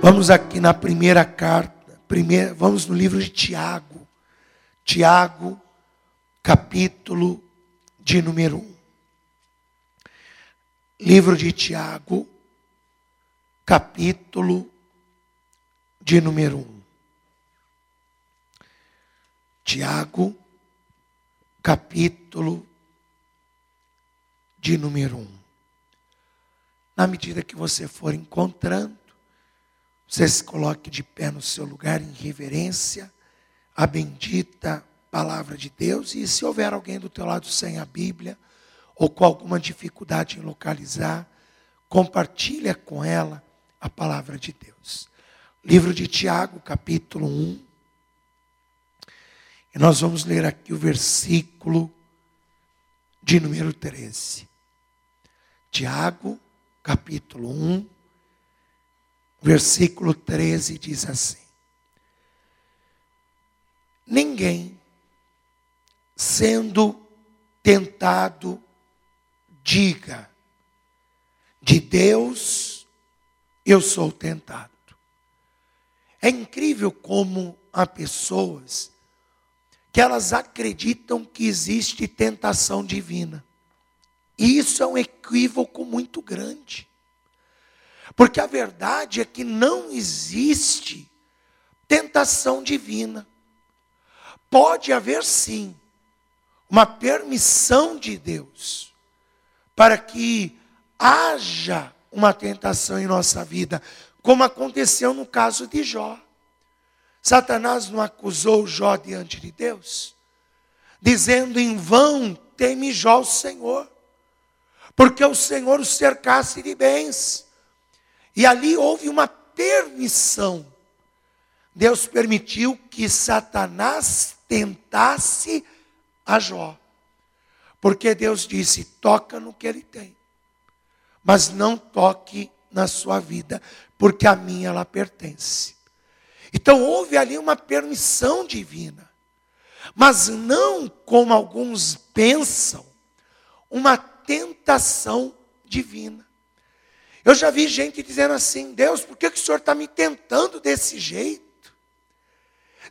Vamos aqui na primeira carta, primeira, vamos no livro de Tiago. Tiago, capítulo de número 1. Livro de Tiago, capítulo de número 1. Tiago, capítulo de número 1. Na medida que você for encontrando, você se coloque de pé no seu lugar em reverência à bendita palavra de Deus. E se houver alguém do teu lado sem a Bíblia, ou com alguma dificuldade em localizar, compartilha com ela a palavra de Deus. Livro de Tiago, capítulo 1. E nós vamos ler aqui o versículo de número 13. Tiago, capítulo 1, versículo 13 diz assim: Ninguém sendo tentado, diga, de Deus eu sou tentado. É incrível como há pessoas que elas acreditam que existe tentação divina. E isso é um equívoco muito grande. Porque a verdade é que não existe tentação divina. Pode haver sim uma permissão de Deus para que haja uma tentação em nossa vida, como aconteceu no caso de Jó. Satanás não acusou Jó diante de Deus, dizendo em vão teme Jó o Senhor, porque o Senhor o cercasse de bens. E ali houve uma permissão. Deus permitiu que Satanás tentasse a Jó. Porque Deus disse: toca no que ele tem, mas não toque na sua vida, porque a minha ela pertence. Então houve ali uma permissão divina, mas não como alguns pensam, uma tentação divina. Eu já vi gente dizendo assim: Deus, por que, que o Senhor está me tentando desse jeito?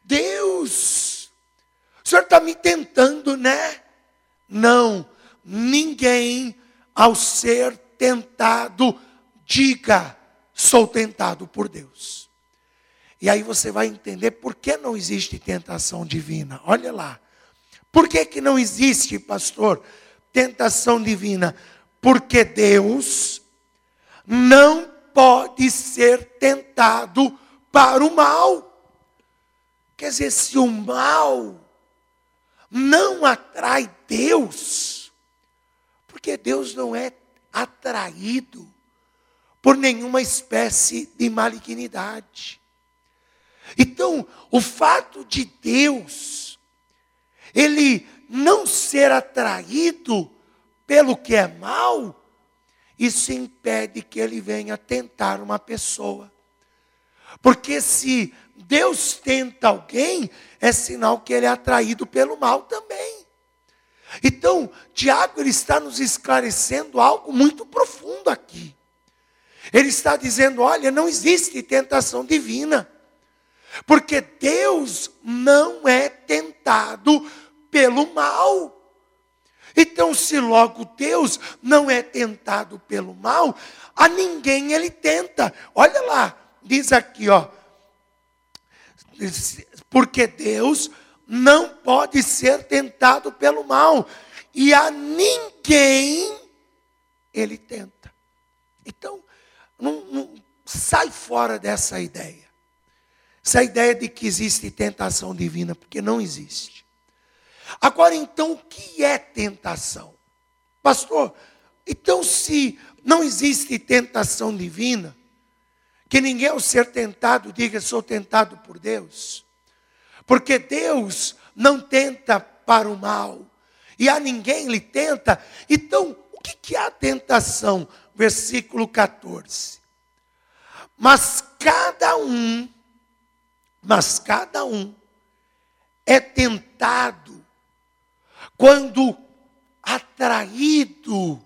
Deus, o Senhor está me tentando, né? Não, ninguém ao ser tentado, diga, sou tentado por Deus. E aí você vai entender por que não existe tentação divina. Olha lá. Por que, que não existe, pastor, tentação divina? Porque Deus não pode ser tentado para o mal. Quer dizer, se o mal não atrai Deus, porque Deus não é atraído por nenhuma espécie de malignidade. Então, o fato de Deus, ele não ser atraído pelo que é mal, isso impede que ele venha tentar uma pessoa. Porque se Deus tenta alguém, é sinal que ele é atraído pelo mal também. Então, Tiago ele está nos esclarecendo algo muito profundo aqui. Ele está dizendo: olha, não existe tentação divina, porque Deus não é tentado pelo mal. Então, se logo Deus não é tentado pelo mal, a ninguém ele tenta. Olha lá, diz aqui, ó. Porque Deus não pode ser tentado pelo mal, e a ninguém ele tenta. Então, não, não, sai fora dessa ideia. Essa ideia de que existe tentação divina, porque não existe. Agora, então, o que é tentação? Pastor, então, se não existe tentação divina, que ninguém ao ser tentado diga sou tentado por Deus, porque Deus não tenta para o mal, e a ninguém lhe tenta, então, o que, que é a tentação? Versículo 14. Mas cada um, mas cada um é tentado quando atraído,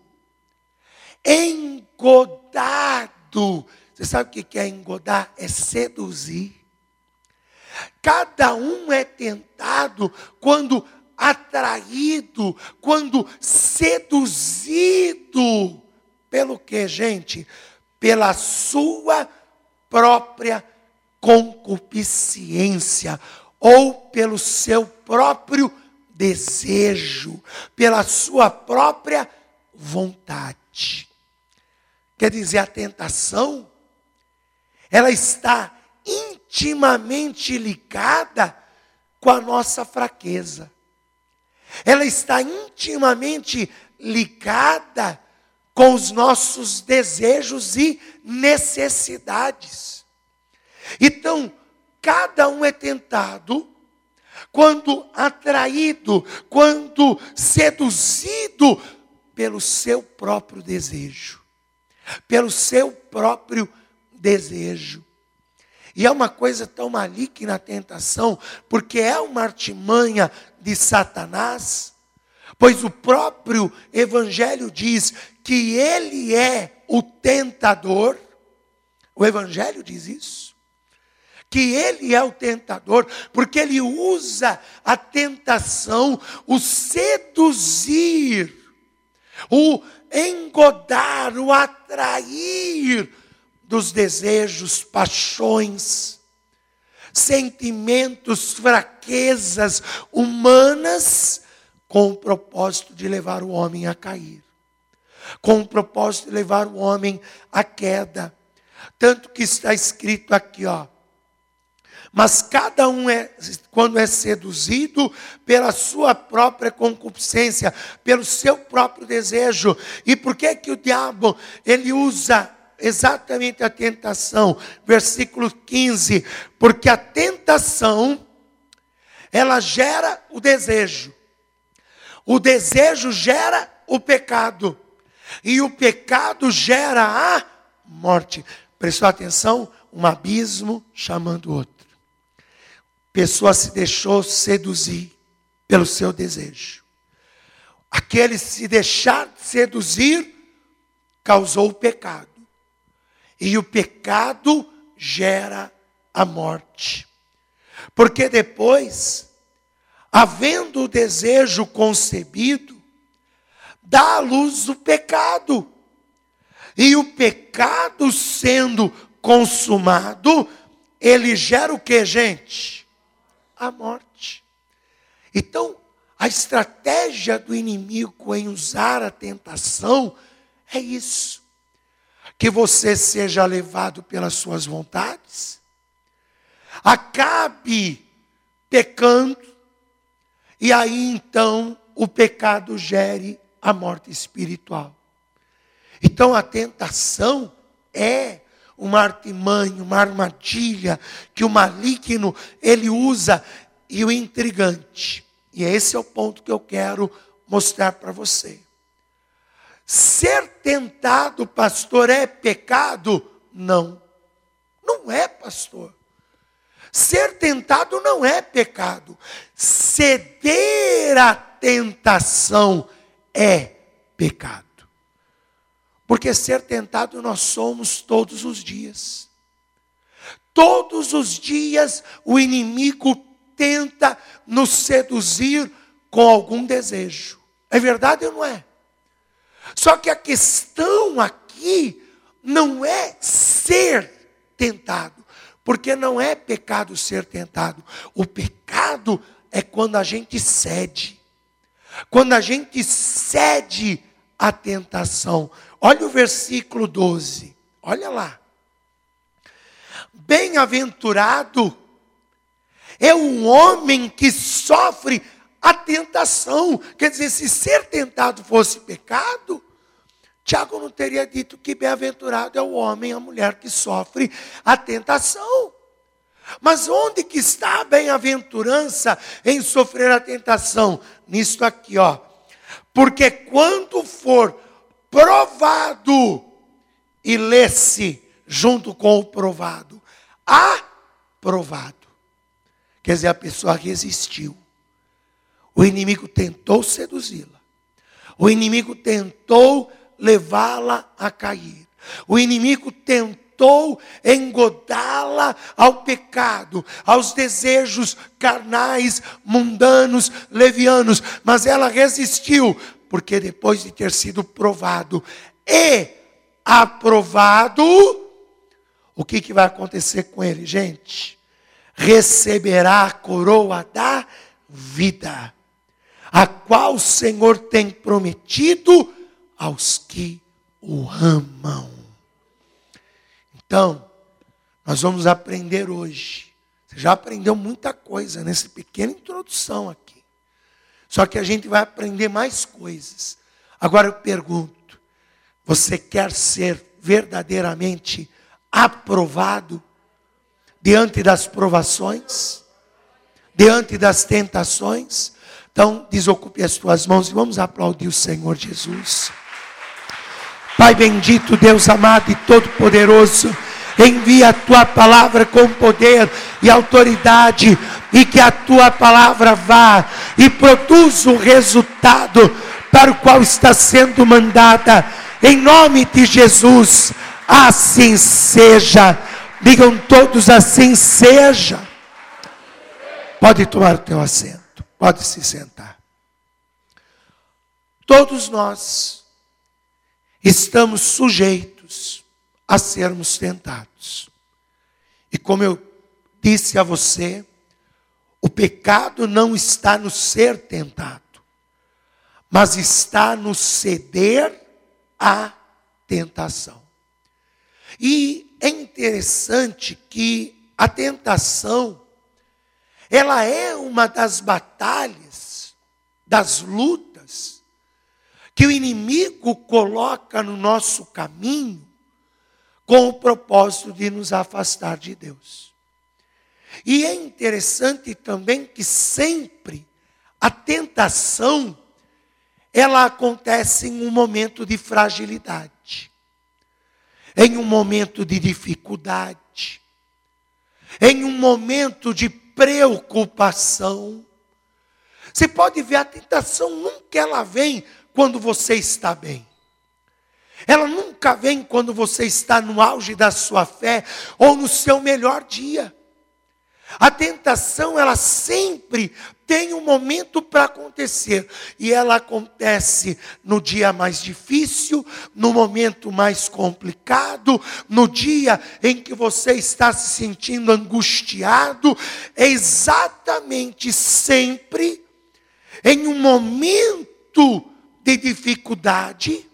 engodado. Você sabe o que é engodar? É seduzir. Cada um é tentado quando atraído, quando seduzido. Pelo que, gente? Pela sua própria concupiscência ou pelo seu próprio desejo, pela sua própria vontade. Quer dizer, a tentação, ela está intimamente ligada com a nossa fraqueza. Ela está intimamente ligada com os nossos desejos e necessidades. Então, cada um é tentado quando atraído, quando seduzido pelo seu próprio desejo, pelo seu próprio desejo. E é uma coisa tão maligna a tentação, porque é uma artimanha de Satanás, pois o próprio Evangelho diz que ele é o tentador. O Evangelho diz isso. Que ele é o tentador, porque ele usa a tentação, o seduzir, o engodar, o atrair dos desejos, paixões, sentimentos, fraquezas humanas, com o propósito de levar o homem a cair, com o propósito de levar o homem à queda. Tanto que está escrito aqui, ó. Mas cada um é, quando é seduzido pela sua própria concupiscência, pelo seu próprio desejo. E por que que o diabo ele usa exatamente a tentação. Versículo 15: Porque a tentação, ela gera o desejo, o desejo gera o pecado, e o pecado gera a morte. Prestou atenção? Um abismo chamando o outro. Pessoa se deixou seduzir pelo seu desejo. Aquele se deixar seduzir causou o pecado. E o pecado gera a morte. Porque depois, havendo o desejo concebido, dá à luz o pecado. E o pecado sendo consumado, ele gera o que, gente? A morte. Então, a estratégia do inimigo em usar a tentação é isso que você seja levado pelas suas vontades, acabe pecando, e aí então o pecado gere a morte espiritual. Então a tentação é uma artimanha, uma armadilha que o maligno ele usa e o intrigante. E esse é o ponto que eu quero mostrar para você. Ser tentado, pastor, é pecado? Não. Não é, pastor. Ser tentado não é pecado. Ceder à tentação é pecado. Porque ser tentado nós somos todos os dias. Todos os dias o inimigo tenta nos seduzir com algum desejo. É verdade ou não é? Só que a questão aqui não é ser tentado, porque não é pecado ser tentado. O pecado é quando a gente cede. Quando a gente cede à tentação. Olha o versículo 12. Olha lá. Bem-aventurado é um homem que sofre a tentação. Quer dizer, se ser tentado fosse pecado, Tiago não teria dito que bem-aventurado é o homem, a mulher que sofre a tentação. Mas onde que está a bem-aventurança em sofrer a tentação? Nisto aqui, ó. Porque quando for provado e lê-se junto com o provado, aprovado. Quer dizer, a pessoa resistiu. O inimigo tentou seduzi-la. O inimigo tentou levá-la a cair. O inimigo tentou engodá-la ao pecado, aos desejos carnais, mundanos, levianos, mas ela resistiu, porque depois de ter sido provado e aprovado, o que, que vai acontecer com ele, gente? Receberá a coroa da vida, a qual o Senhor tem prometido aos que o amam. Então, nós vamos aprender hoje. Você já aprendeu muita coisa nessa pequena introdução aqui. Só que a gente vai aprender mais coisas. Agora eu pergunto: você quer ser verdadeiramente aprovado diante das provações, diante das tentações? Então, desocupe as tuas mãos e vamos aplaudir o Senhor Jesus. Pai bendito, Deus amado e todo-poderoso, envia a tua palavra com poder e autoridade, e que a tua palavra vá e produza o resultado para o qual está sendo mandada, em nome de Jesus, assim seja. Digam todos assim seja. Pode tomar o teu assento, pode se sentar. Todos nós estamos sujeitos a sermos tentados. E como eu disse a você, o pecado não está no ser tentado, mas está no ceder à tentação. E é interessante que a tentação, ela é uma das batalhas, das lutas, que o inimigo coloca no nosso caminho com o propósito de nos afastar de Deus. E é interessante também que sempre a tentação ela acontece em um momento de fragilidade, em um momento de dificuldade, em um momento de preocupação. Você pode ver a tentação nunca ela vem quando você está bem. Ela nunca vem quando você está no auge da sua fé ou no seu melhor dia. A tentação, ela sempre tem um momento para acontecer. E ela acontece no dia mais difícil, no momento mais complicado, no dia em que você está se sentindo angustiado. É exatamente sempre em um momento de dificuldade,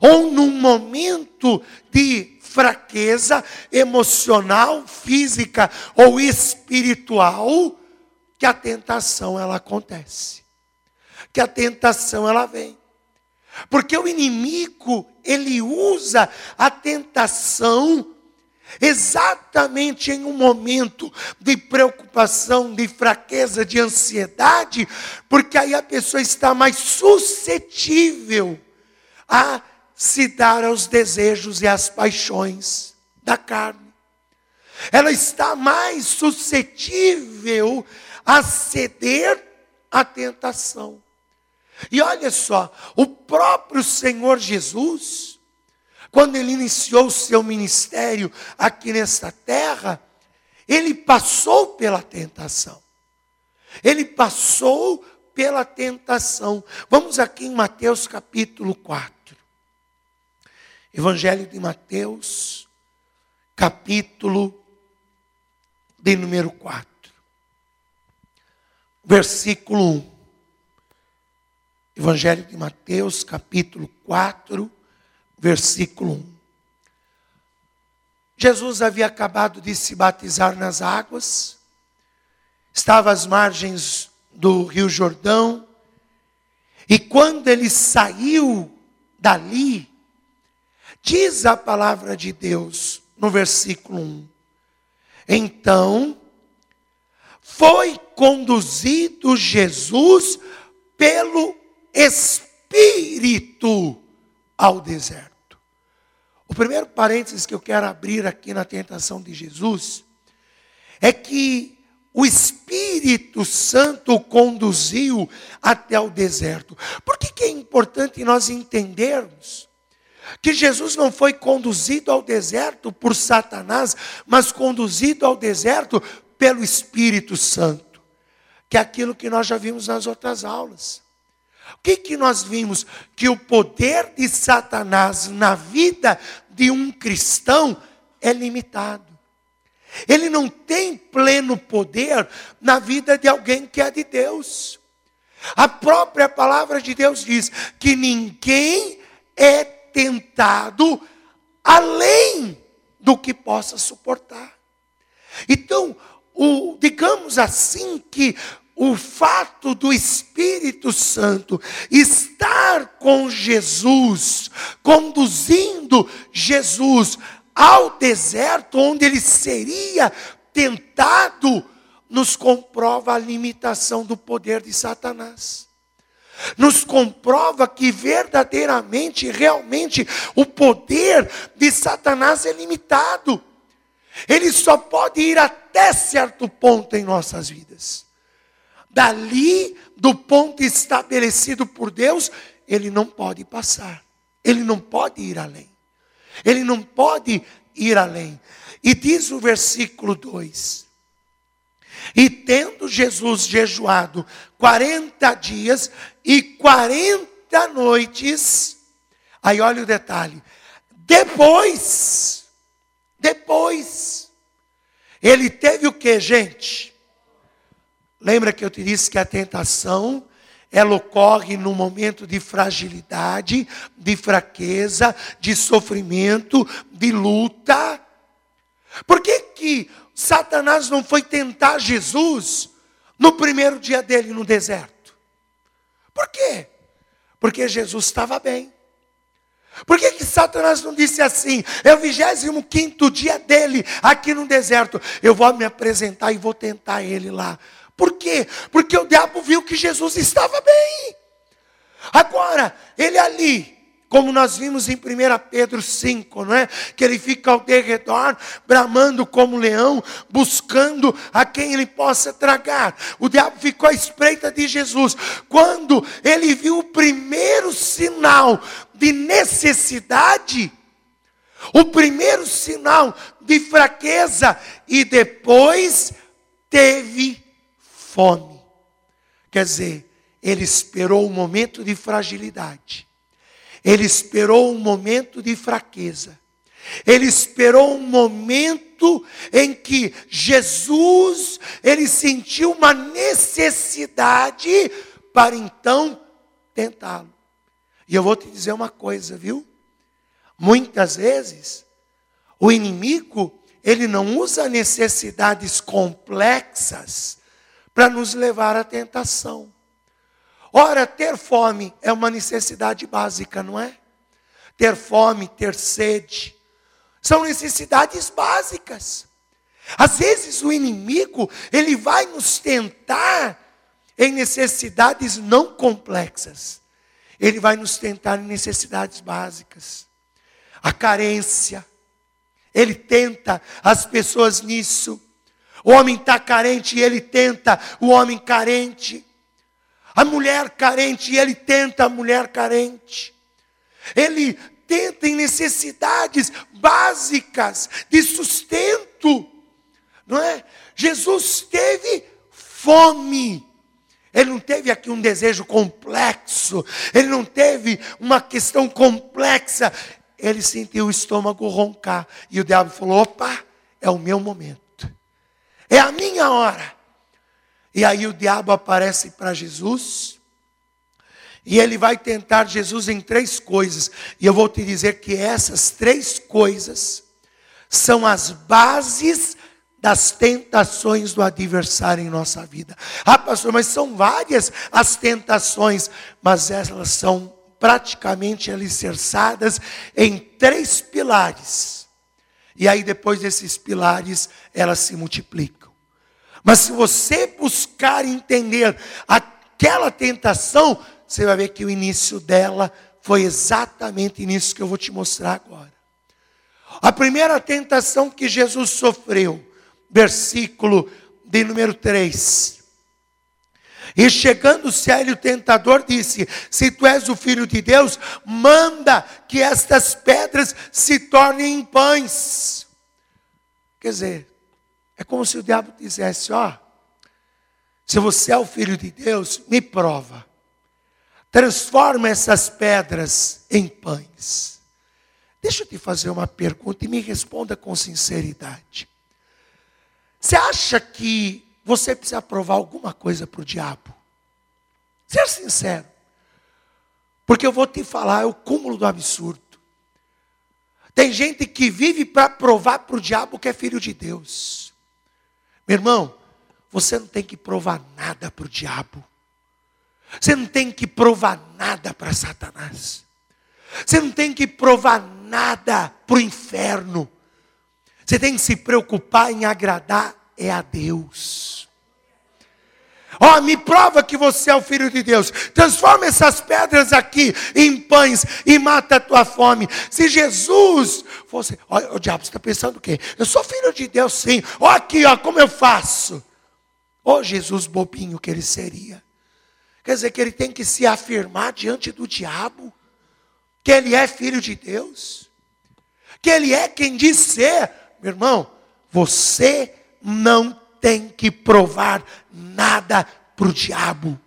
ou num momento de fraqueza emocional, física ou espiritual, que a tentação ela acontece. Que a tentação ela vem. Porque o inimigo, ele usa a tentação exatamente em um momento de preocupação, de fraqueza, de ansiedade, porque aí a pessoa está mais suscetível a se dar aos desejos e às paixões da carne. Ela está mais suscetível a ceder à tentação. E olha só, o próprio Senhor Jesus, quando ele iniciou o seu ministério aqui nesta terra, ele passou pela tentação. Ele passou pela tentação. Vamos aqui em Mateus capítulo 4. Evangelho de Mateus, capítulo de número 4. Versículo 1. Evangelho de Mateus, capítulo 4, versículo 1. Jesus havia acabado de se batizar nas águas, estava às margens do Rio Jordão, e quando ele saiu dali, diz a palavra de Deus no versículo 1: Então foi conduzido Jesus pelo Espírito ao deserto. O primeiro parênteses que eu quero abrir aqui na tentação de Jesus é que o Espírito Santo o conduziu até o deserto. Por que, que é importante nós entendermos Que Jesus não foi conduzido ao deserto por Satanás, mas conduzido ao deserto pelo Espírito Santo, que é aquilo que nós já vimos nas outras aulas. O que, que nós vimos? Que o poder de Satanás na vida de um cristão é limitado. Ele não tem pleno poder na vida de alguém que é de Deus. A própria palavra de Deus diz que ninguém é tentado além do que possa suportar. Então, o, digamos assim que o fato do Espírito Santo estar com Jesus, conduzindo Jesus ao deserto onde ele seria tentado, nos comprova a limitação do poder de Satanás. Nos comprova que verdadeiramente, realmente, o poder de Satanás é limitado. Ele só pode ir até certo ponto em nossas vidas. Dali, do ponto estabelecido por Deus, ele não pode passar. Ele não pode ir além. Ele não pode ir além. E diz o versículo 2: E tendo Jesus jejuado 40 dias e 40 noites, aí olha o detalhe, depois, depois, ele teve o que, gente? Lembra que eu te disse que a tentação ela ocorre no momento de fragilidade, de fraqueza, de sofrimento, de luta. Por que que Satanás não foi tentar Jesus no primeiro dia dele no deserto? Por quê? Porque Jesus estava bem. Por que, que Satanás não disse assim? É o 25 dia dele aqui no deserto. Eu vou me apresentar e vou tentar ele lá. Por quê? Porque o diabo viu que Jesus estava bem. Agora, ele ali, como nós vimos em 1 Pedro 5, não é? Que ele fica ao derredor, bramando como leão, buscando a quem ele possa tragar. O diabo ficou à espreita de Jesus. Quando ele viu o primeiro sinal de necessidade, o primeiro sinal de fraqueza, e depois teve fome. Quer dizer, ele esperou um momento de fragilidade. Ele esperou um momento de fraqueza. Ele esperou um momento em que Jesus, ele sentiu uma necessidade para então tentá-lo. E eu vou te dizer uma coisa, viu? Muitas vezes o inimigo, ele não usa necessidades complexas para nos levar à tentação. Ora, ter fome é uma necessidade básica, não é? Ter fome, ter sede, são necessidades básicas. Às vezes o inimigo, ele vai nos tentar em necessidades não complexas. Ele vai nos tentar em necessidades básicas. A carência. Ele tenta as pessoas nisso. O homem está carente e ele tenta o homem carente. A mulher carente e ele tenta a mulher carente. Ele tenta em necessidades básicas de sustento. Não é? Jesus teve fome. Ele não teve aqui um desejo complexo, ele não teve uma questão complexa. Ele sentiu o estômago roncar. E o diabo falou: opa, é o meu momento. É a minha hora. E aí o diabo aparece para Jesus. E ele vai tentar Jesus em três coisas. E eu vou te dizer que essas três coisas são as bases das tentações do adversário em nossa vida. Ah, pastor, mas são várias as tentações, mas elas são praticamente alicerçadas em três pilares. E aí, depois desses pilares, elas se multiplicam. Mas se você buscar entender aquela tentação, você vai ver que o início dela foi exatamente nisso que eu vou te mostrar agora. A primeira tentação que Jesus sofreu, versículo de número 3. E chegando-se a ele, o tentador disse: Se tu és o filho de Deus, manda que estas pedras se tornem em pães. Quer dizer, é como se o diabo dissesse: Ó, se você é o filho de Deus, me prova. Transforma essas pedras em pães. Deixa eu te fazer uma pergunta e me responda com sinceridade. Você acha que você precisa provar alguma coisa para o diabo? Ser sincero. Porque eu vou te falar, é o cúmulo do absurdo. Tem gente que vive para provar para o diabo que é filho de Deus. Meu irmão, você não tem que provar nada para o diabo. Você não tem que provar nada para Satanás. Você não tem que provar nada para o inferno. Você tem que se preocupar em agradar é a Deus. Ó, oh, me prova que você é o filho de Deus. Transforma essas pedras aqui em pães e mata a tua fome. Se Jesus fosse, ó, o diabo está pensando o quê? Eu sou filho de Deus, sim. Ó, aqui, ó, como eu faço. Ó, oh, Jesus bobinho que ele seria. Quer dizer que ele tem que se afirmar diante do diabo que ele é filho de Deus, que ele é quem diz ser. Meu irmão, você não tem que provar nada para o diabo.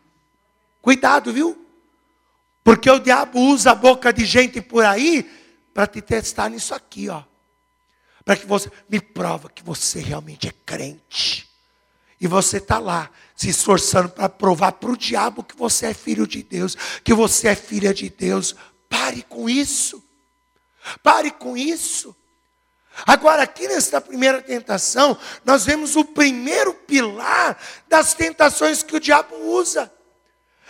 Cuidado, viu? Porque o diabo usa a boca de gente por aí para te testar nisso aqui, ó. Para que você me prova que você realmente é crente. E você está lá, se esforçando para provar para o diabo que você é filho de Deus, que você é filha de Deus. Pare com isso. Pare com isso. Agora, aqui nesta primeira tentação, nós vemos o primeiro pilar das tentações que o diabo usa.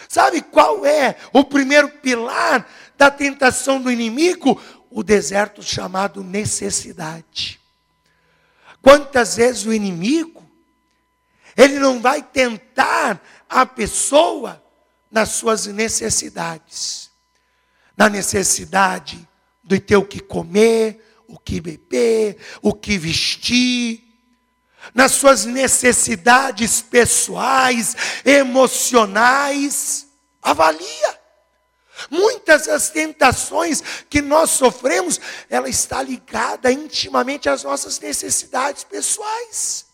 Sabe qual é o primeiro pilar da tentação do inimigo? O deserto chamado necessidade. Quantas vezes o inimigo, ele não vai tentar a pessoa nas suas necessidades. Na necessidade do ter o que comer, o que beber, o que vestir, nas suas necessidades pessoais, emocionais. Avalia. Muitas das tentações que nós sofremos, ela está ligada intimamente às nossas necessidades pessoais.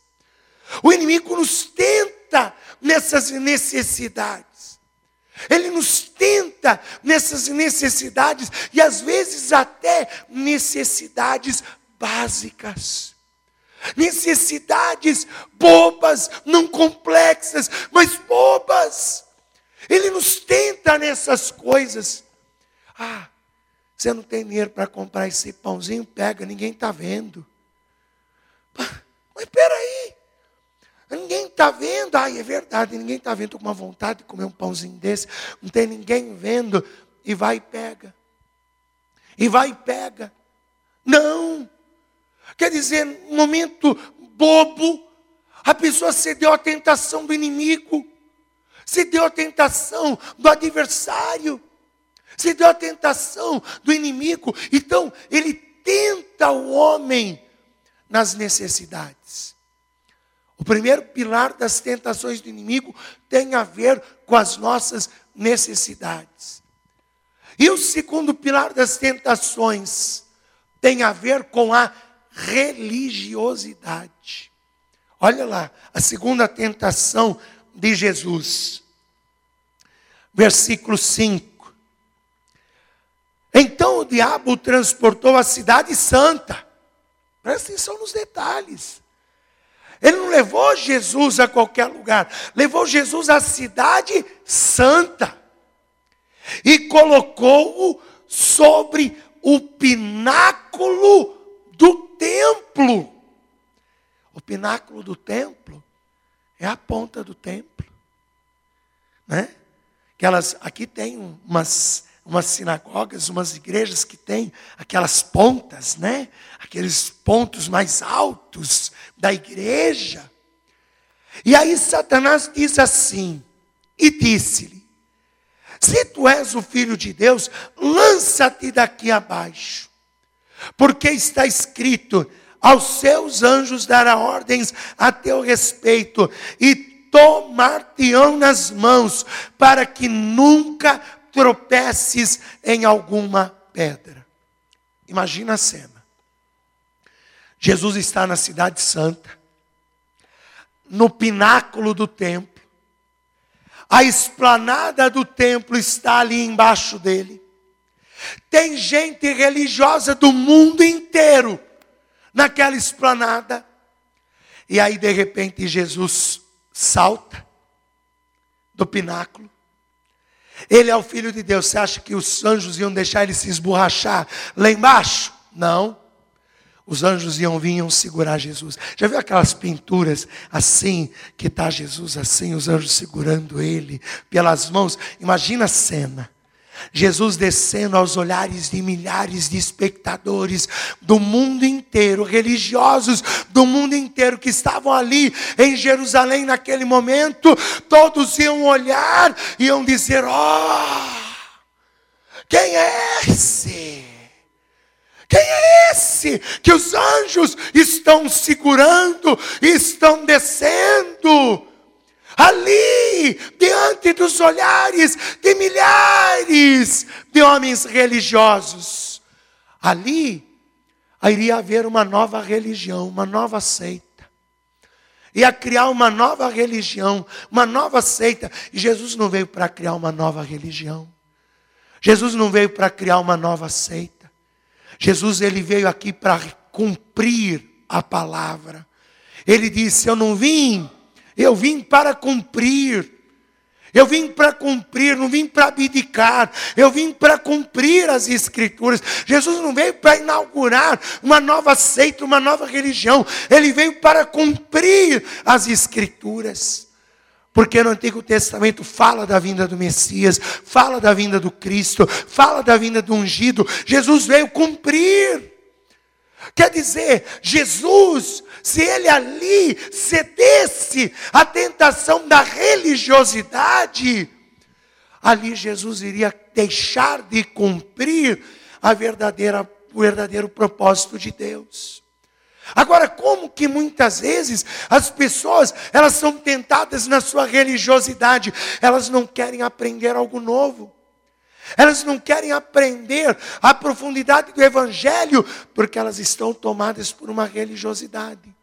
O inimigo nos tenta nessas necessidades. Ele nos tenta nessas necessidades e às vezes até necessidades básicas. Necessidades bobas, não complexas, mas bobas. Ele nos tenta nessas coisas. Ah, você não tem dinheiro para comprar esse pãozinho? Pega, ninguém está vendo. Mas espera aí. Ninguém está vendo. Ai, é verdade, ninguém está vendo. Estou com uma vontade de comer um pãozinho desse. Não tem ninguém vendo. E vai e pega. E vai e pega. Não. Quer dizer, um momento bobo, a pessoa cedeu à tentação do inimigo, cedeu à tentação do adversário, cedeu à tentação do inimigo. Então, ele tenta o homem nas necessidades. O primeiro pilar das tentações do inimigo tem a ver com as nossas necessidades. E o segundo pilar das tentações tem a ver com a religiosidade. Olha lá, a segunda tentação de Jesus. Versículo 5. Então o diabo transportou a cidade santa. Presta atenção nos detalhes. Ele não levou Jesus a qualquer lugar, levou Jesus à cidade santa e colocou-o sobre o pináculo do templo. O pináculo do templo é a ponta do templo, né? Aquelas, aqui tem umas umas sinagogas, umas igrejas que têm aquelas pontas, né? Aqueles pontos mais altos da igreja. E aí Satanás diz assim: E disse-lhe: Se tu és o filho de Deus, lança-te daqui abaixo. Porque está escrito: Aos seus anjos dará ordens a teu respeito, e tomar-te-ão nas mãos, para que nunca tropeces em alguma pedra. Imagina a cena. Jesus está na Cidade Santa, no pináculo do templo, a esplanada do templo está ali embaixo dele. Tem gente religiosa do mundo inteiro naquela esplanada. E aí, de repente, Jesus salta do pináculo. Ele é o filho de Deus. Você acha que os anjos iam deixar ele se esborrachar lá embaixo? Não. Os anjos iam vir segurar Jesus. Já viu aquelas pinturas assim, que está Jesus assim, os anjos segurando ele pelas mãos? Imagina a cena. Jesus descendo aos olhares de milhares de espectadores do mundo inteiro, religiosos do mundo inteiro que estavam ali em Jerusalém naquele momento, todos iam olhar e iam dizer: Oh, quem é esse? Quem é esse que os anjos estão segurando, estão descendo? Ali, diante dos olhares de milhares de homens religiosos. Ali iria haver uma nova religião, uma nova seita. Ia criar uma nova religião, uma nova seita. E Jesus não veio para criar uma nova religião. Jesus não veio para criar uma nova seita. Jesus ele veio aqui para cumprir a palavra. Ele disse: Eu não vim eu vim para cumprir. Eu vim para cumprir, não vim para abdicar. Eu vim para cumprir as Escrituras. Jesus não veio para inaugurar uma nova seita, uma nova religião. Ele veio para cumprir as Escrituras. Porque no Antigo Testamento fala da vinda do Messias, fala da vinda do Cristo, fala da vinda do ungido. Jesus veio cumprir. Quer dizer, Jesus, se ele ali cedesse à tentação da religiosidade, ali Jesus iria deixar de cumprir a verdadeira, o verdadeiro propósito de Deus. Agora, como que muitas vezes as pessoas, elas são tentadas na sua religiosidade, elas não querem aprender algo novo. Elas não querem aprender a profundidade do Evangelho, porque elas estão tomadas por uma religiosidade.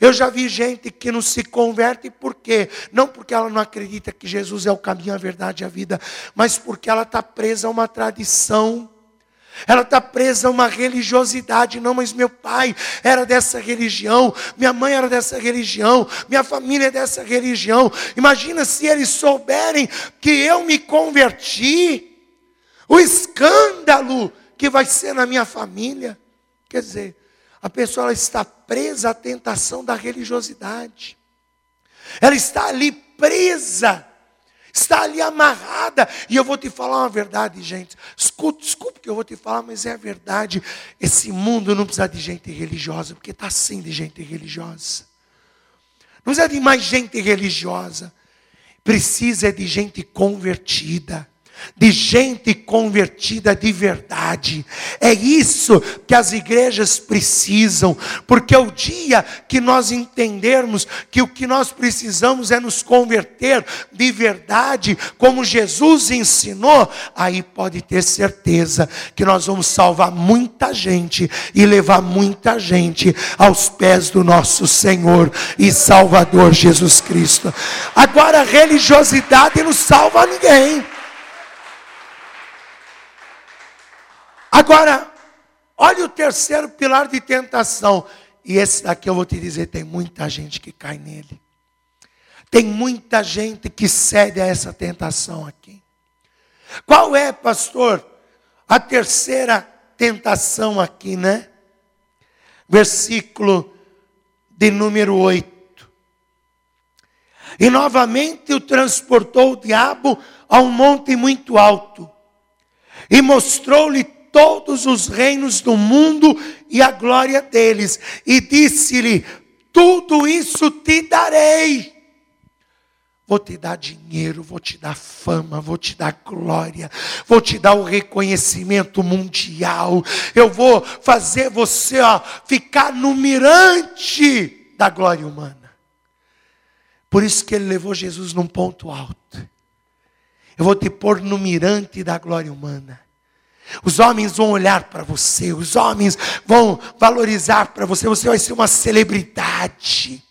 Eu já vi gente que não se converte por quê? Não porque ela não acredita que Jesus é o caminho, a verdade e a vida, mas porque ela está presa a uma tradição. Ela está presa a uma religiosidade. Não, mas meu pai era dessa religião, minha mãe era dessa religião, minha família é dessa religião. Imagina se eles souberem que eu me converti o escândalo que vai ser na minha família. Quer dizer, a pessoa está presa à tentação da religiosidade. Ela está ali presa, está ali amarrada. E eu vou te falar uma verdade, gente. Escuta, desculpe que eu vou te falar, mas é a verdade. Esse mundo não precisa de gente religiosa, porque está assim de gente religiosa. Não precisa de mais gente religiosa. Precisa de gente convertida de gente convertida de verdade. É isso que as igrejas precisam, porque o dia que nós entendermos que o que nós precisamos é nos converter de verdade, como Jesus ensinou, aí pode ter certeza que nós vamos salvar muita gente e levar muita gente aos pés do nosso Senhor e Salvador Jesus Cristo. Agora, religiosidade não salva ninguém. Agora, olha o terceiro pilar de tentação. E esse daqui eu vou te dizer: tem muita gente que cai nele. Tem muita gente que cede a essa tentação aqui. Qual é, pastor, a terceira tentação aqui, né? Versículo de número 8. E novamente o transportou o diabo a um monte muito alto e mostrou-lhe todos os reinos do mundo e a glória deles. E disse-lhe: Tudo isso te darei. Vou te dar dinheiro, vou te dar fama, vou te dar glória, vou te dar o reconhecimento mundial. Eu vou fazer você ó, ficar no mirante da glória humana. Por isso que ele levou Jesus num ponto alto. Eu vou te pôr no mirante da glória humana. Os homens vão olhar para você, os homens vão valorizar para você, você vai ser uma celebridade.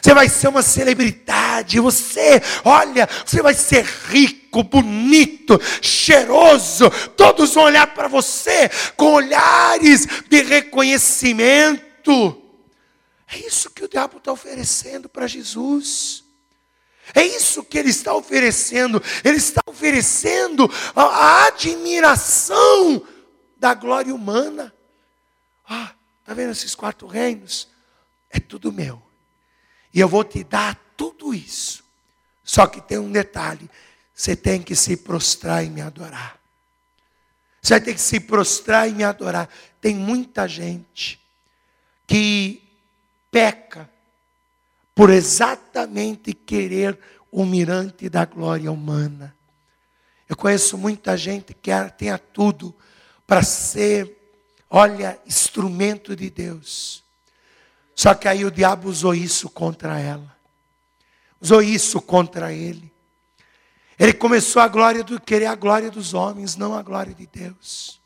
Você vai ser uma celebridade, você, olha, você vai ser rico, bonito, cheiroso. Todos vão olhar para você com olhares de reconhecimento. É isso que o diabo está oferecendo para Jesus. É isso que ele está oferecendo. Ele está oferecendo a, admiração da glória humana. Ah, está vendo esses quatro reinos? É tudo meu. E eu vou te dar tudo isso. Só que tem um detalhe: você tem que se prostrar e me adorar. Você ter que se prostrar e me adorar. Tem muita gente que peca por exatamente querer o mirante da glória humana. Eu conheço muita gente que tenha tudo para ser, olha, instrumento de Deus. Só que aí o diabo usou isso contra ela. Usou isso contra ele. Ele começou a glória do querer a glória dos homens, não a glória de Deus.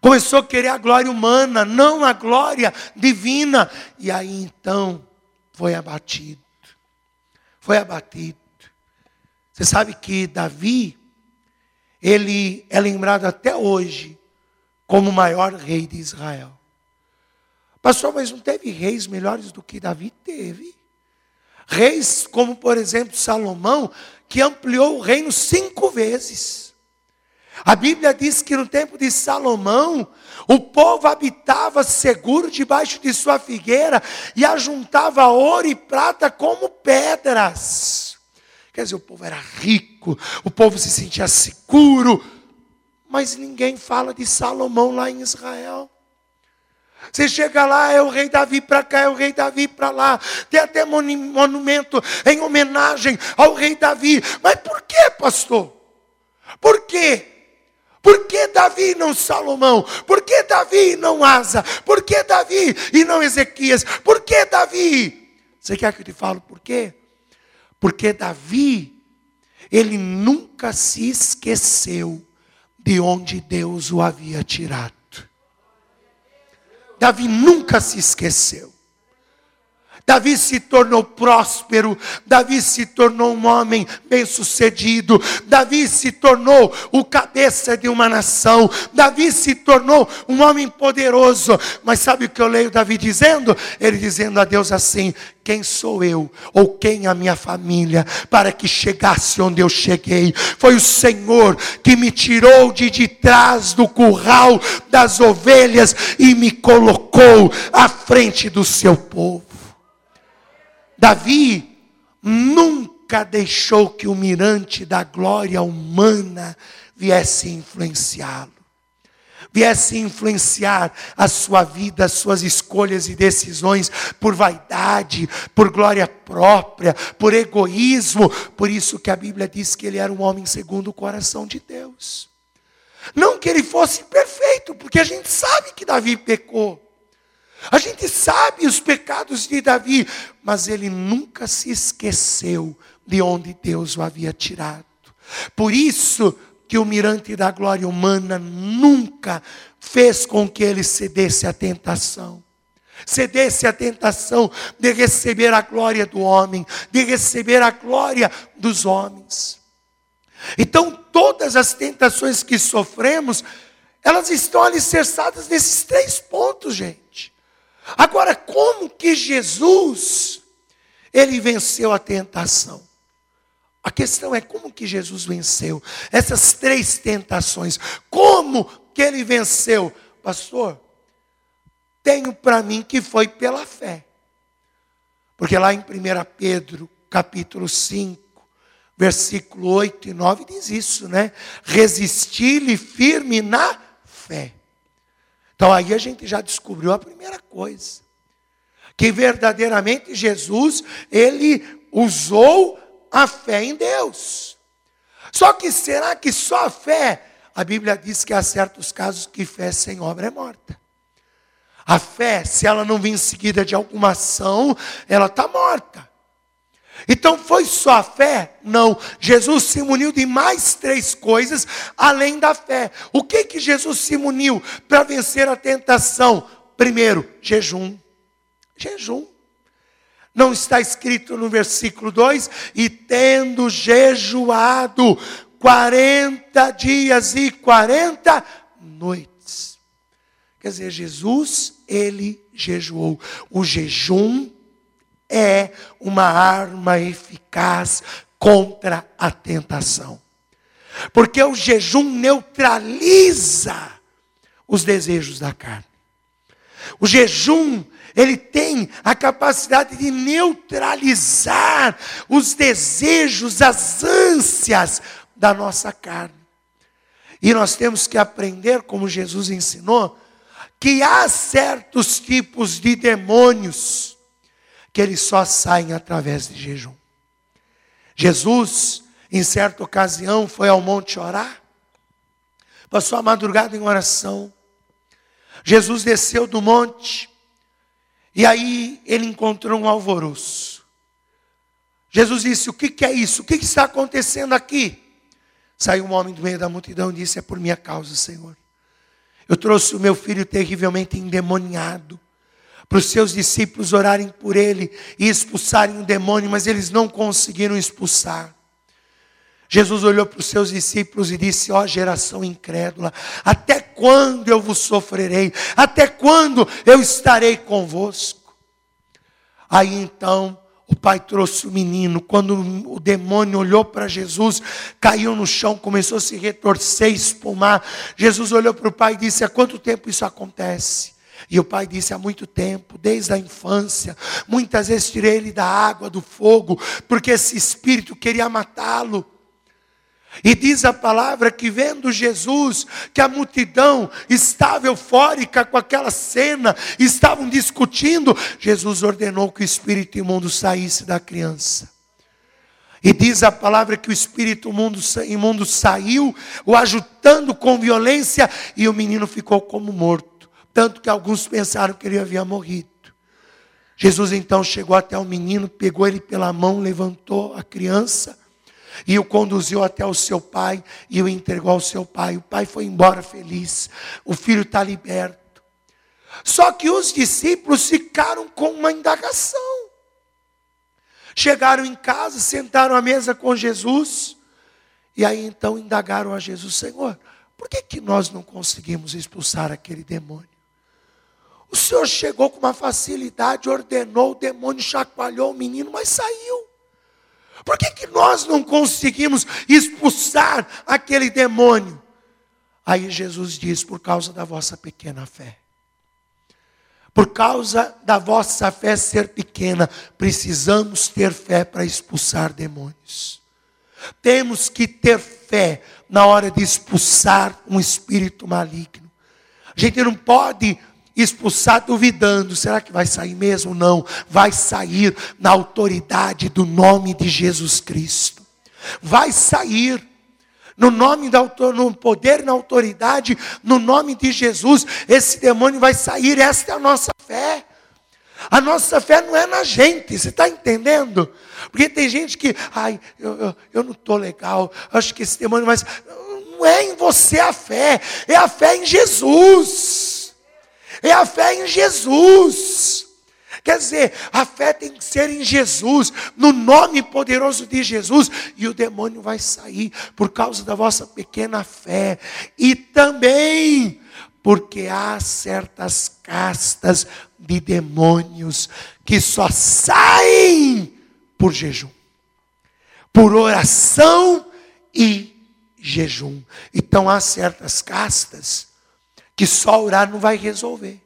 Começou a querer a glória humana, não a glória divina. E aí então foi abatido. Foi abatido. Você sabe que Davi, ele é lembrado até hoje como o maior rei de Israel. Pastor, mas não teve reis melhores do que Davi? Teve. Reis como, por exemplo, Salomão, que ampliou o reino cinco vezes. A Bíblia diz que no tempo de Salomão, o povo habitava seguro debaixo de sua figueira e ajuntava ouro e prata como pedras. Quer dizer, o povo era rico, o povo se sentia seguro, mas ninguém fala de Salomão lá em Israel. Você chega lá, é o rei Davi para cá, é o rei Davi para lá. Tem até monumento em homenagem ao rei Davi. Mas por que, pastor? Por quê? Por que Davi e não Salomão? Por que Davi e não Asa? Por que Davi e não Ezequias? Por que Davi? Você quer que eu te fale por quê? Porque Davi, ele nunca se esqueceu de onde Deus o havia tirado. Davi nunca se esqueceu. Davi se tornou próspero, Davi se tornou um homem bem-sucedido, Davi se tornou o cabeça de uma nação, Davi se tornou um homem poderoso. Mas sabe o que eu leio Davi dizendo? Ele dizendo a Deus assim: quem sou eu ou quem a minha família para que chegasse onde eu cheguei. Foi o Senhor que me tirou de, de trás do curral das ovelhas e me colocou à frente do seu povo. Davi nunca deixou que o mirante da glória humana viesse influenciá-lo. Viesse influenciar a sua vida, as suas escolhas e decisões por vaidade, por glória própria, por egoísmo. Por isso que a Bíblia diz que ele era um homem segundo o coração de Deus. Não que ele fosse perfeito, porque a gente sabe que Davi pecou. A gente sabe os pecados de Davi, mas ele nunca se esqueceu de onde Deus o havia tirado. Por isso que o mirante da glória humana nunca fez com que ele cedesse à tentação. Cedesse à tentação de receber a glória do homem, de receber a glória dos homens. Então, todas as tentações que sofremos, elas estão alicerçadas nesses três pontos, gente. Agora, como que Jesus ele venceu a tentação? A questão é como que Jesus venceu essas três tentações? Como que ele venceu? Pastor, tenho para mim que foi pela fé. Porque lá em 1 Pedro, capítulo 5, versículo 8 e 9 diz isso, né? Resistir-lhe firme na fé. Então aí a gente já descobriu a primeira coisa. Que verdadeiramente Jesus, ele usou a fé em Deus. Só que será que só a fé? A Bíblia diz que há certos casos que fé sem obra é morta. A fé, se ela não vir em seguida de alguma ação, ela está morta. Então foi só a fé? Não. Jesus se muniu de mais três coisas além da fé. O que que Jesus se muniu para vencer a tentação? Primeiro, jejum. Jejum. Não está escrito no versículo 2: e tendo jejuado 40 dias e 40 noites. Quer dizer, Jesus, ele jejuou. O jejum é uma arma eficaz contra a tentação. Porque o jejum neutraliza os desejos da carne. O jejum, ele tem a capacidade de neutralizar os desejos, as ânsias da nossa carne. E nós temos que aprender, como Jesus ensinou, que há certos tipos de demônios que eles só saem através de jejum. Jesus, em certa ocasião, foi ao monte orar, passou a madrugada em oração. Jesus desceu do monte, e aí ele encontrou um alvoroço. Jesus disse: O que, que é isso? O que, que está acontecendo aqui? Saiu um homem do meio da multidão e disse: É por minha causa, Senhor. Eu trouxe o meu filho terrivelmente endemoniado para os seus discípulos orarem por ele e expulsarem o demônio, mas eles não conseguiram expulsar. Jesus olhou para os seus discípulos e disse: Ó oh, geração incrédula, até quando eu vos sofrerei? Até quando eu estarei convosco? Aí então, o pai trouxe o menino. Quando o demônio olhou para Jesus, caiu no chão, começou a se retorcer, espumar. Jesus olhou para o pai e disse: Há quanto tempo isso acontece? E o pai disse há muito tempo, desde a infância, muitas vezes tirei ele da água, do fogo, porque esse espírito queria matá-lo. E diz a palavra que vendo Jesus, que a multidão estava eufórica com aquela cena, estavam discutindo, Jesus ordenou que o espírito imundo saísse da criança. E diz a palavra que o espírito imundo, imundo saiu, o ajudando com violência, e o menino ficou como morto tanto que alguns pensaram que ele havia morrido. Jesus então chegou até o menino, pegou ele pela mão, levantou a criança e o conduziu até o seu pai e o entregou ao seu pai. O pai foi embora feliz, o filho está liberto. Só que os discípulos ficaram com uma indagação. Chegaram em casa, sentaram à mesa com Jesus, e aí então indagaram a Jesus: Senhor, por que, que nós não conseguimos expulsar aquele demônio? O Senhor chegou com uma facilidade, ordenou, o demônio chacoalhou o menino, mas saiu. Por que, que nós não conseguimos expulsar aquele demônio? Aí Jesus diz: por causa da vossa pequena fé. Por causa da vossa fé ser pequena, precisamos ter fé para expulsar demônios. Temos que ter fé na hora de expulsar um espírito maligno. A gente não pode expulsar duvidando, será que vai sair mesmo? Não, vai sair na autoridade do nome de Jesus Cristo. Vai sair no nome da no poder, na autoridade, no nome de Jesus, esse demônio vai sair. Esta é a nossa fé. A nossa fé não é na gente, você está entendendo? Porque tem gente que, ai, eu, eu, eu não estou legal, acho que esse demônio vai. Não é em você a fé, é a fé em Jesus é a fé em Jesus. Quer dizer, a fé tem que ser em Jesus, no nome poderoso de Jesus, e o demônio vai sair por causa da vossa pequena fé, e também porque há certas castas de demônios que só saem por jejum, por oração e jejum. Então há certas castas que só orar não vai resolver.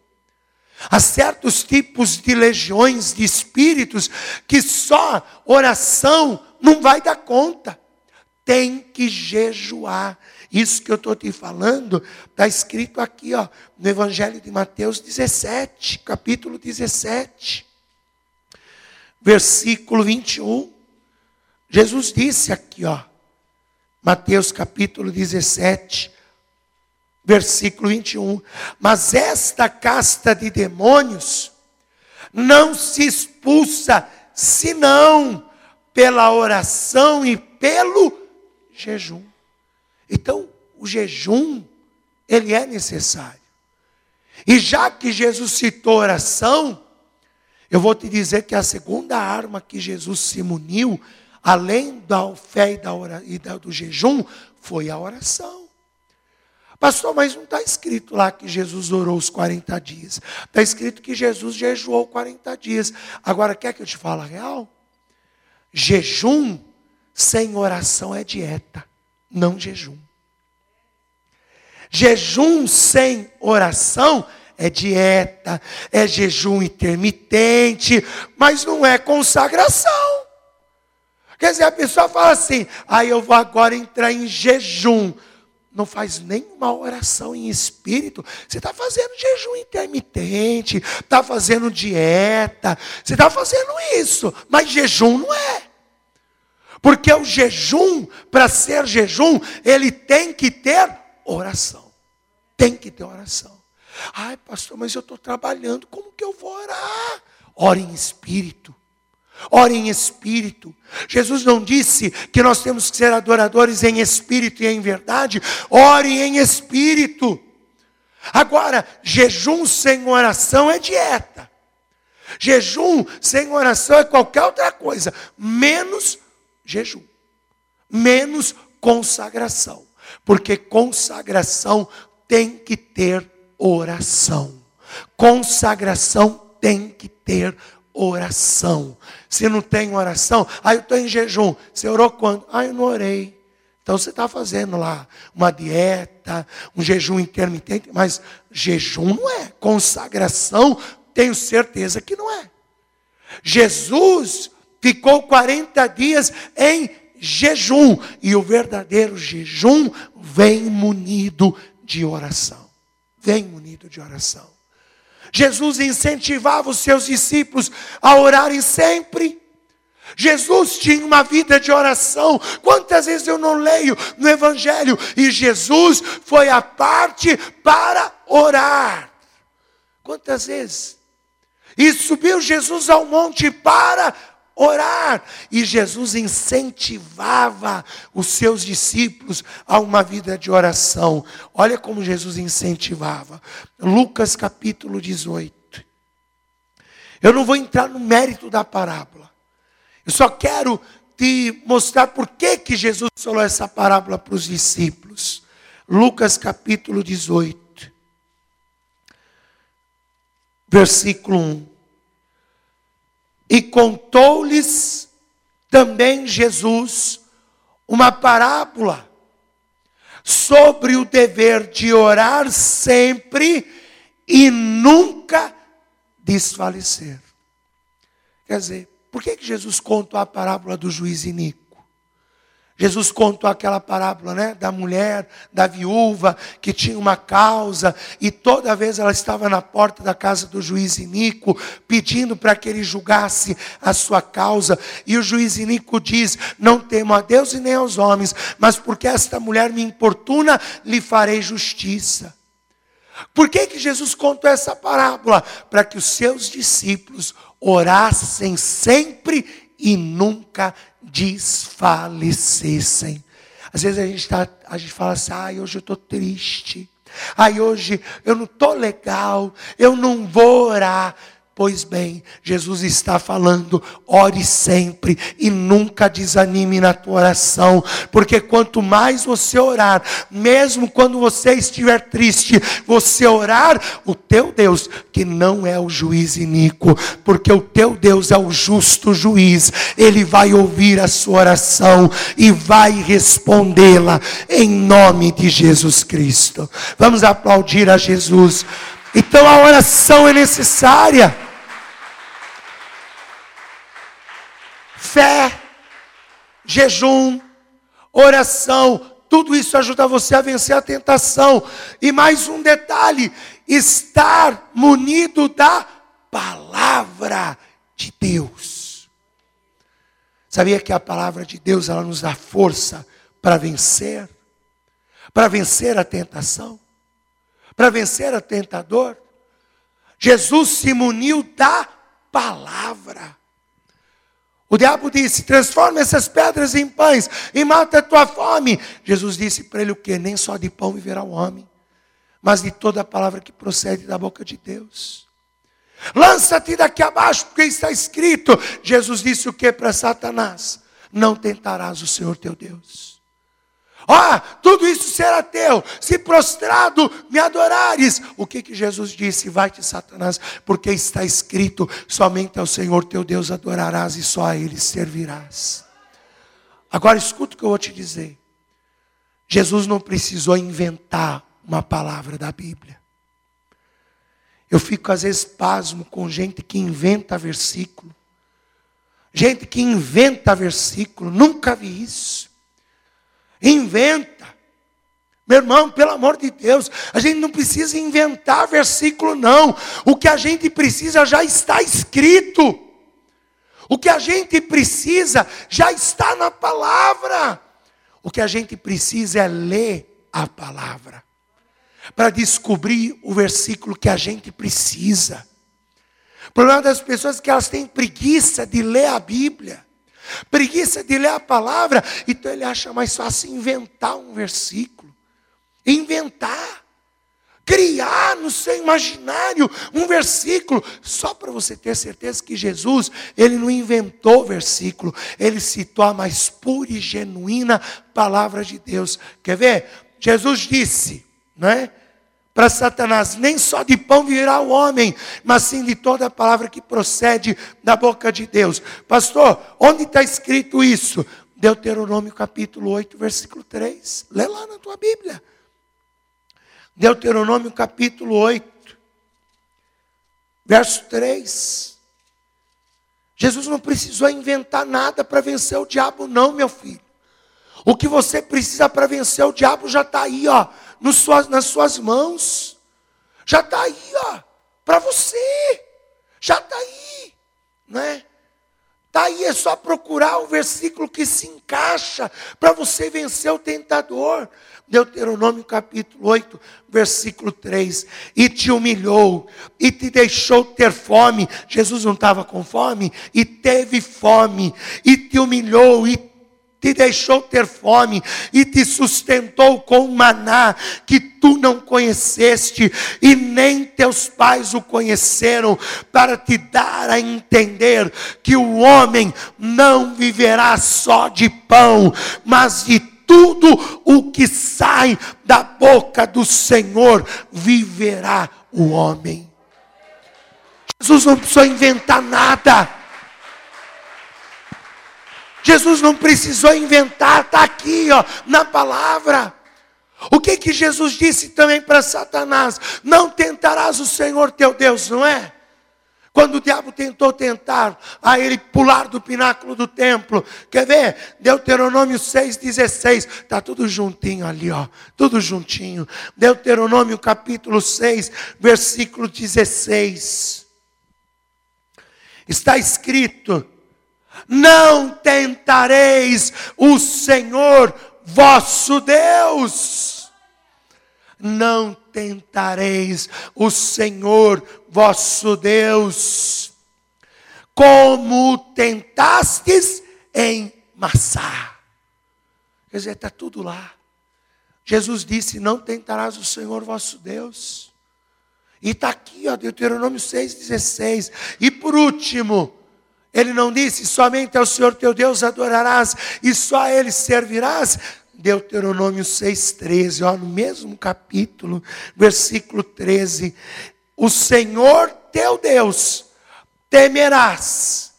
Há certos tipos de legiões de espíritos que só oração não vai dar conta. Tem que jejuar. Isso que eu estou te falando está escrito aqui, ó, no Evangelho de Mateus 17, capítulo 17, versículo 21. Jesus disse aqui, ó, Mateus capítulo 17, versículo 21. Mas esta casta de demônios não se expulsa senão pela oração e pelo jejum. Então, o jejum, ele é necessário. E já que Jesus citou oração, eu vou te dizer que a segunda arma que Jesus se muniu, além da fé e, da e da, do jejum, foi a oração. Pastor, mas não está escrito lá que Jesus orou os 40 dias. Está escrito que Jesus jejuou 40 dias. Agora, quer que eu te fale a real? Jejum sem oração é dieta, não jejum. Jejum sem oração é dieta, é jejum intermitente, mas não é consagração. Quer dizer, a pessoa fala assim: aí ah, eu vou agora entrar em jejum não faz nenhuma oração em espírito, você está fazendo jejum intermitente, está fazendo dieta, você está fazendo isso, mas jejum não é. Porque o jejum, para ser jejum, ele tem que ter oração. Tem que ter oração. Ai, pastor, mas eu estou trabalhando, como que eu vou orar? Ore em espírito. Ore em espírito. Jesus não disse que nós temos que ser adoradores em espírito e em verdade. Ore em espírito. Agora, jejum sem oração é dieta. Jejum sem oração é qualquer outra coisa, menos jejum, menos consagração. Porque consagração tem que ter oração. Consagração tem que ter oração. Se não tem oração, ah, eu estou em jejum. Você orou quando? Ah, eu não orei. Então você está fazendo lá uma dieta, um jejum intermitente, mas jejum não é. Consagração, tenho certeza que não é. Jesus ficou 40 dias em jejum, e o verdadeiro jejum vem munido de oração. Vem munido de oração. Jesus incentivava os seus discípulos a orarem sempre. Jesus tinha uma vida de oração. Quantas vezes eu não leio no Evangelho? E Jesus foi à parte para orar. Quantas vezes? E subiu Jesus ao monte para orar. E Jesus incentivava os seus discípulos a uma vida de oração. Olha como Jesus incentivava. Lucas capítulo 18. Eu não vou entrar no mérito da parábola. Eu só quero te mostrar por que, que Jesus falou essa parábola para os discípulos. Lucas capítulo 18. Versículo 1. E contou-lhes também Jesus uma parábola sobre o dever de orar sempre e nunca desfalecer. Quer dizer, por que, Jesus contou a parábola do juiz iníquo? Jesus contou aquela parábola, né, da mulher, da viúva, que tinha uma causa, e toda vez ela estava na porta da casa do juiz Inico, pedindo para que ele julgasse a sua causa, e o juiz Inico diz: Não temo a Deus e nem aos homens, mas porque esta mulher me importuna, lhe farei justiça. Por que, que Jesus contou essa parábola? Para que os seus discípulos orassem sempre e nunca desfalecessem. Às vezes a gente, tá, a gente fala assim, ai, hoje eu estou triste. Ai, hoje eu não estou legal, eu não vou orar. Pois bem, Jesus está falando, ore sempre e nunca desanime na tua oração, porque quanto mais você orar, mesmo quando você estiver triste, você orar, o teu Deus, que não é o juiz iníquo, porque o teu Deus é o justo juiz, ele vai ouvir a sua oração e vai respondê-la em nome de Jesus Cristo. Vamos aplaudir a Jesus. Então a oração é necessária. Fé, jejum, oração, tudo isso ajuda você a vencer a tentação. E mais um detalhe: estar munido da palavra de Deus. Sabia que a palavra de Deus ela nos dá força para vencer? Para vencer a tentação? para vencer a tentador. Jesus se muniu da palavra. O diabo disse: transforma essas pedras em pães e mata a tua fome. Jesus disse para ele o que? Nem só de pão viverá o homem, mas de toda a palavra que procede da boca de Deus. Lança-te daqui abaixo, porque está escrito. Jesus disse o que para Satanás? Não tentarás o Senhor teu Deus. Ó, oh, tudo isso será teu, se prostrado me adorares. O que que Jesus disse? Vai-te, Satanás, porque está escrito: somente ao Senhor teu Deus adorarás e só a Ele servirás. Agora escuta o que eu vou te dizer. Jesus não precisou inventar uma palavra da Bíblia. Eu fico às vezes pasmo com gente que inventa versículo. Gente que inventa versículo, nunca vi isso inventa. Meu irmão, pelo amor de Deus, a gente não precisa inventar versículo, não. O que a gente precisa já está escrito. O que a gente precisa já está na palavra. O que a gente precisa é ler a palavra para descobrir o versículo que a gente precisa. O problema das pessoas é que elas têm preguiça de ler a Bíblia preguiça de ler a palavra, então ele acha mais fácil inventar um versículo, inventar, criar no seu imaginário um versículo, só para você ter certeza que Jesus, ele não inventou versículo, ele citou a mais pura e genuína palavra de Deus. Quer ver? Jesus disse, não é? Para Satanás: nem só de pão virá o homem, mas sim de toda a palavra que procede da boca de Deus. Pastor, onde está escrito isso? Deuteronômio capítulo 8, versículo 3. Lê lá na tua Bíblia. Deuteronômio capítulo 8, verso 3. Jesus não precisou inventar nada para vencer o diabo, não, meu filho. O que você precisa para vencer o diabo já está aí, ó nas suas mãos. Já está aí, ó, para você. Já está aí, né? Está aí, é só procurar o versículo que se encaixa para você vencer o tentador. Deuteronômio capítulo 8, versículo 3. E te humilhou, e te deixou ter fome. Jesus não estava com fome, e teve fome, e te humilhou, e te deixou ter fome e te sustentou com maná que tu não conheceste e nem teus pais o conheceram, para te dar a entender que o homem não viverá só de pão, mas de tudo o que sai da boca do Senhor viverá o homem. Jesus não precisou inventar nada. Jesus não precisou inventar, está aqui, ó, na palavra. O que que Jesus disse também para Satanás? Não tentarás o Senhor teu Deus, não é? Quando o diabo tentou tentar a ele pular do pináculo do templo, quer ver? Deuteronômio 6,16, está tudo juntinho ali, ó, tudo juntinho. Deuteronômio capítulo 6, versículo 16. Está escrito: não tentareis o Senhor vosso Deus. Não tentareis o Senhor vosso Deus, como tentastes em Massá. Quer dizer, está tudo lá. Jesus disse: Não tentarás o Senhor vosso Deus. E está aqui, ó, Deuteronômio 6,16. E por último, ele não disse: somente ao Senhor teu Deus adorarás e só a Ele servirás. Deuteronômio 6,13, ó, no mesmo capítulo, versículo 13: O Senhor teu Deus temerás,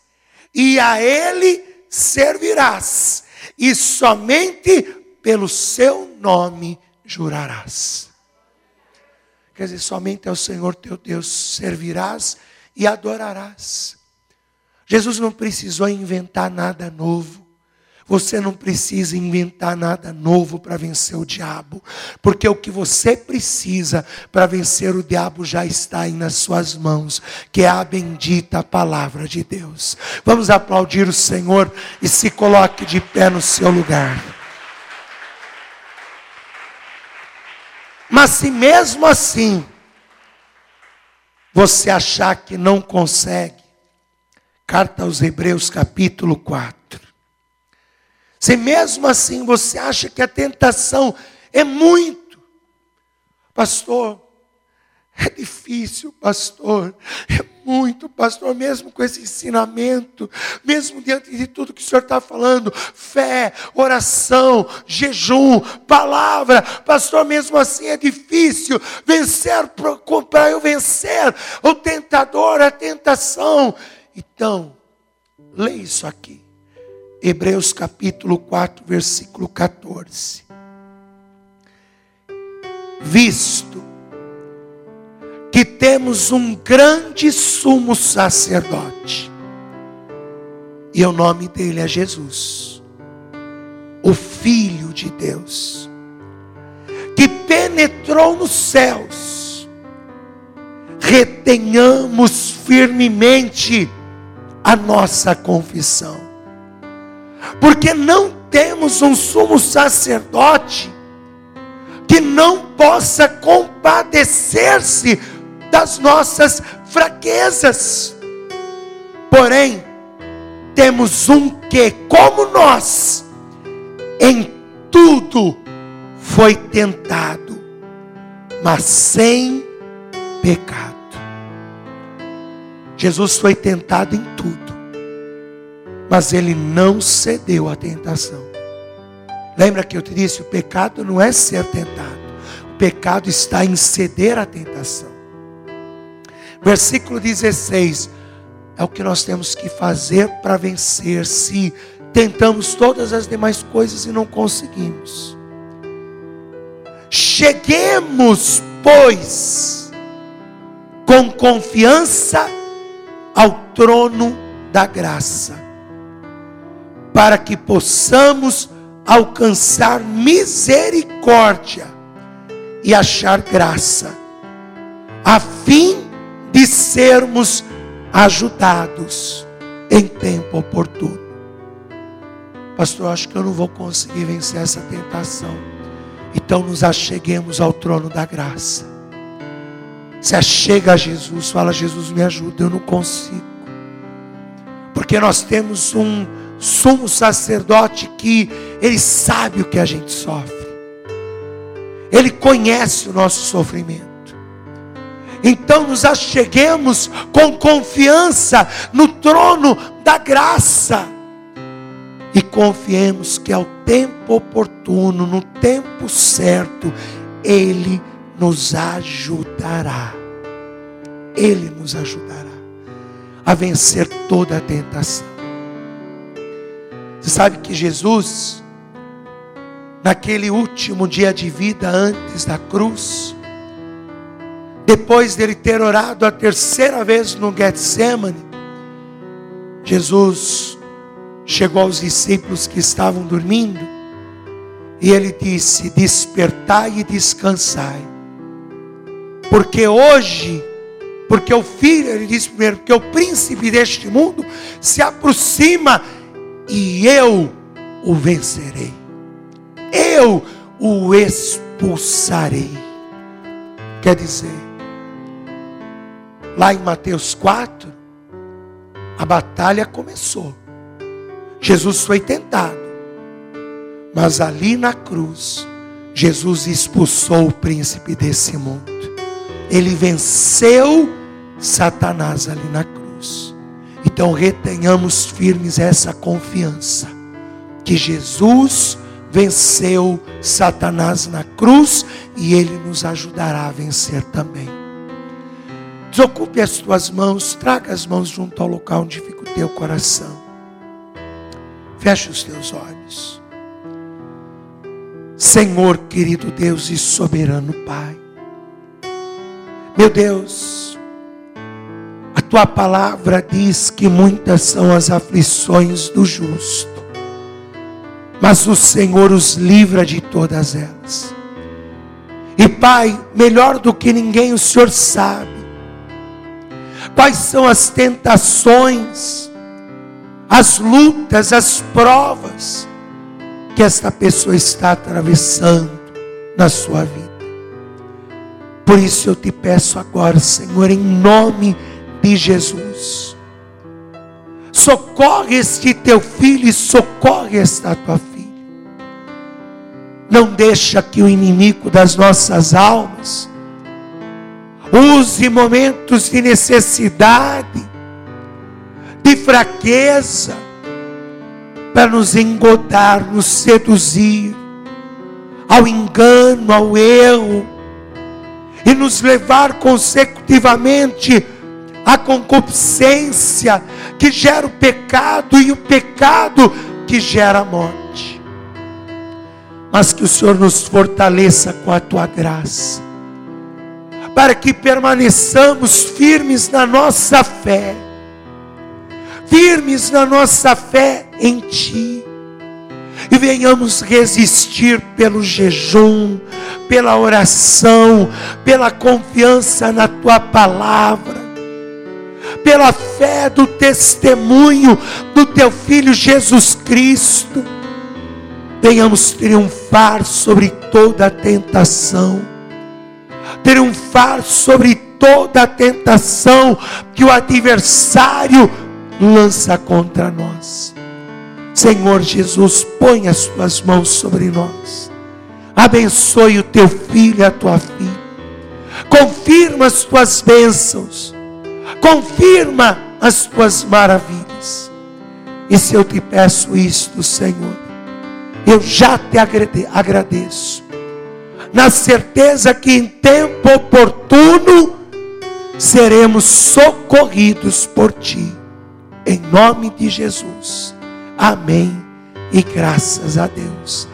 e a Ele servirás, e somente pelo seu nome jurarás. Quer dizer, somente ao Senhor teu Deus servirás e adorarás. Jesus não precisou inventar nada novo. Você não precisa inventar nada novo para vencer o diabo, porque o que você precisa para vencer o diabo já está aí nas suas mãos, que é a bendita palavra de Deus. Vamos aplaudir o Senhor e se coloque de pé no seu lugar. Mas se mesmo assim você achar que não consegue, carta aos Hebreus, capítulo 4. Se mesmo assim você acha que a tentação é muito, pastor, é difícil, pastor. É muito, pastor, mesmo com esse ensinamento, mesmo diante de tudo que o senhor está falando, fé, oração, jejum, palavra, pastor, mesmo assim é difícil vencer, para eu vencer o tentador, a tentação. Então, leia isso aqui. Hebreus capítulo 4, versículo 14. Visto que temos um grande sumo sacerdote. E o nome dele é Jesus, o Filho de Deus, que penetrou nos céus. Retenhamos firmemente a nossa confissão, porque não temos um sumo sacerdote que não possa compadecer-se das nossas fraquezas. Porém, temos um que, como nós, em tudo foi tentado, mas sem pecado. Jesus foi tentado em tudo, mas ele não cedeu à tentação. Lembra que eu te disse: o pecado não é ser tentado, o pecado está em ceder à tentação. Versículo 16 é o que nós temos que fazer para vencer se tentamos todas as demais coisas e não conseguimos. Cheguemos, pois, com confiança ao trono da graça, para que possamos alcançar misericórdia e achar graça, a fim de sermos ajudados em tempo oportuno. Pastor, acho que eu não vou conseguir vencer essa tentação. Então nos acheguemos ao trono da graça. Se achega a Jesus, fala: Jesus, me ajuda, eu não consigo. Porque nós temos um sumo sacerdote que ele sabe o que a gente sofre. Ele conhece o nosso sofrimento. Então nos acheguemos com confiança no trono da graça. E confiemos que ao tempo oportuno, no tempo certo, Ele nos ajudará. Ele nos ajudará a vencer toda a tentação. Você sabe que Jesus, naquele último dia de vida antes da cruz, depois dele ter orado a terceira vez no Getsemane, Jesus chegou aos discípulos que estavam dormindo e ele disse: Despertai e descansai, porque hoje, porque o filho, ele disse primeiro, porque o príncipe deste mundo se aproxima e eu o vencerei, eu o expulsarei. Quer dizer, Lá em Mateus 4, a batalha começou. Jesus foi tentado. Mas ali na cruz, Jesus expulsou o príncipe desse mundo. Ele venceu Satanás ali na cruz. Então retenhamos firmes essa confiança que Jesus venceu Satanás na cruz e ele nos ajudará a vencer também. Desocupe as tuas mãos, traga as mãos junto ao local onde fica o teu coração. Feche os teus olhos. Senhor, querido Deus e soberano Pai. Meu Deus, a tua palavra diz que muitas são as aflições do justo, mas o Senhor os livra de todas elas. E Pai, melhor do que ninguém, o Senhor sabe quais são as tentações, as lutas, as provas que esta pessoa está atravessando na sua vida. Por isso eu te peço agora, Senhor, em nome de Jesus, socorre este teu filho e socorre esta tua filha. Não deixa que o inimigo das nossas almas use momentos de necessidade, de fraqueza, para nos engodar, nos seduzir ao engano, ao erro e nos levar consecutivamente à concupiscência que gera o pecado e o pecado que gera a morte. Mas que o Senhor nos fortaleça com a tua graça, para que permaneçamos firmes na nossa fé firmes na nossa fé em Ti. E venhamos resistir pelo jejum, pela oração, pela confiança na Tua palavra, pela fé do testemunho do Teu Filho Jesus Cristo. Venhamos triunfar sobre toda tentação, triunfar sobre toda tentação que o adversário lança contra nós. Senhor Jesus, põe as tuas mãos sobre nós. Abençoe o teu filho e a tua filha. Confirma as tuas bênçãos. Confirma as tuas maravilhas. E se eu te peço isto, Senhor, eu já te agradeço. Na certeza que em tempo oportuno seremos socorridos por ti em nome de Jesus. Amém. E graças a Deus.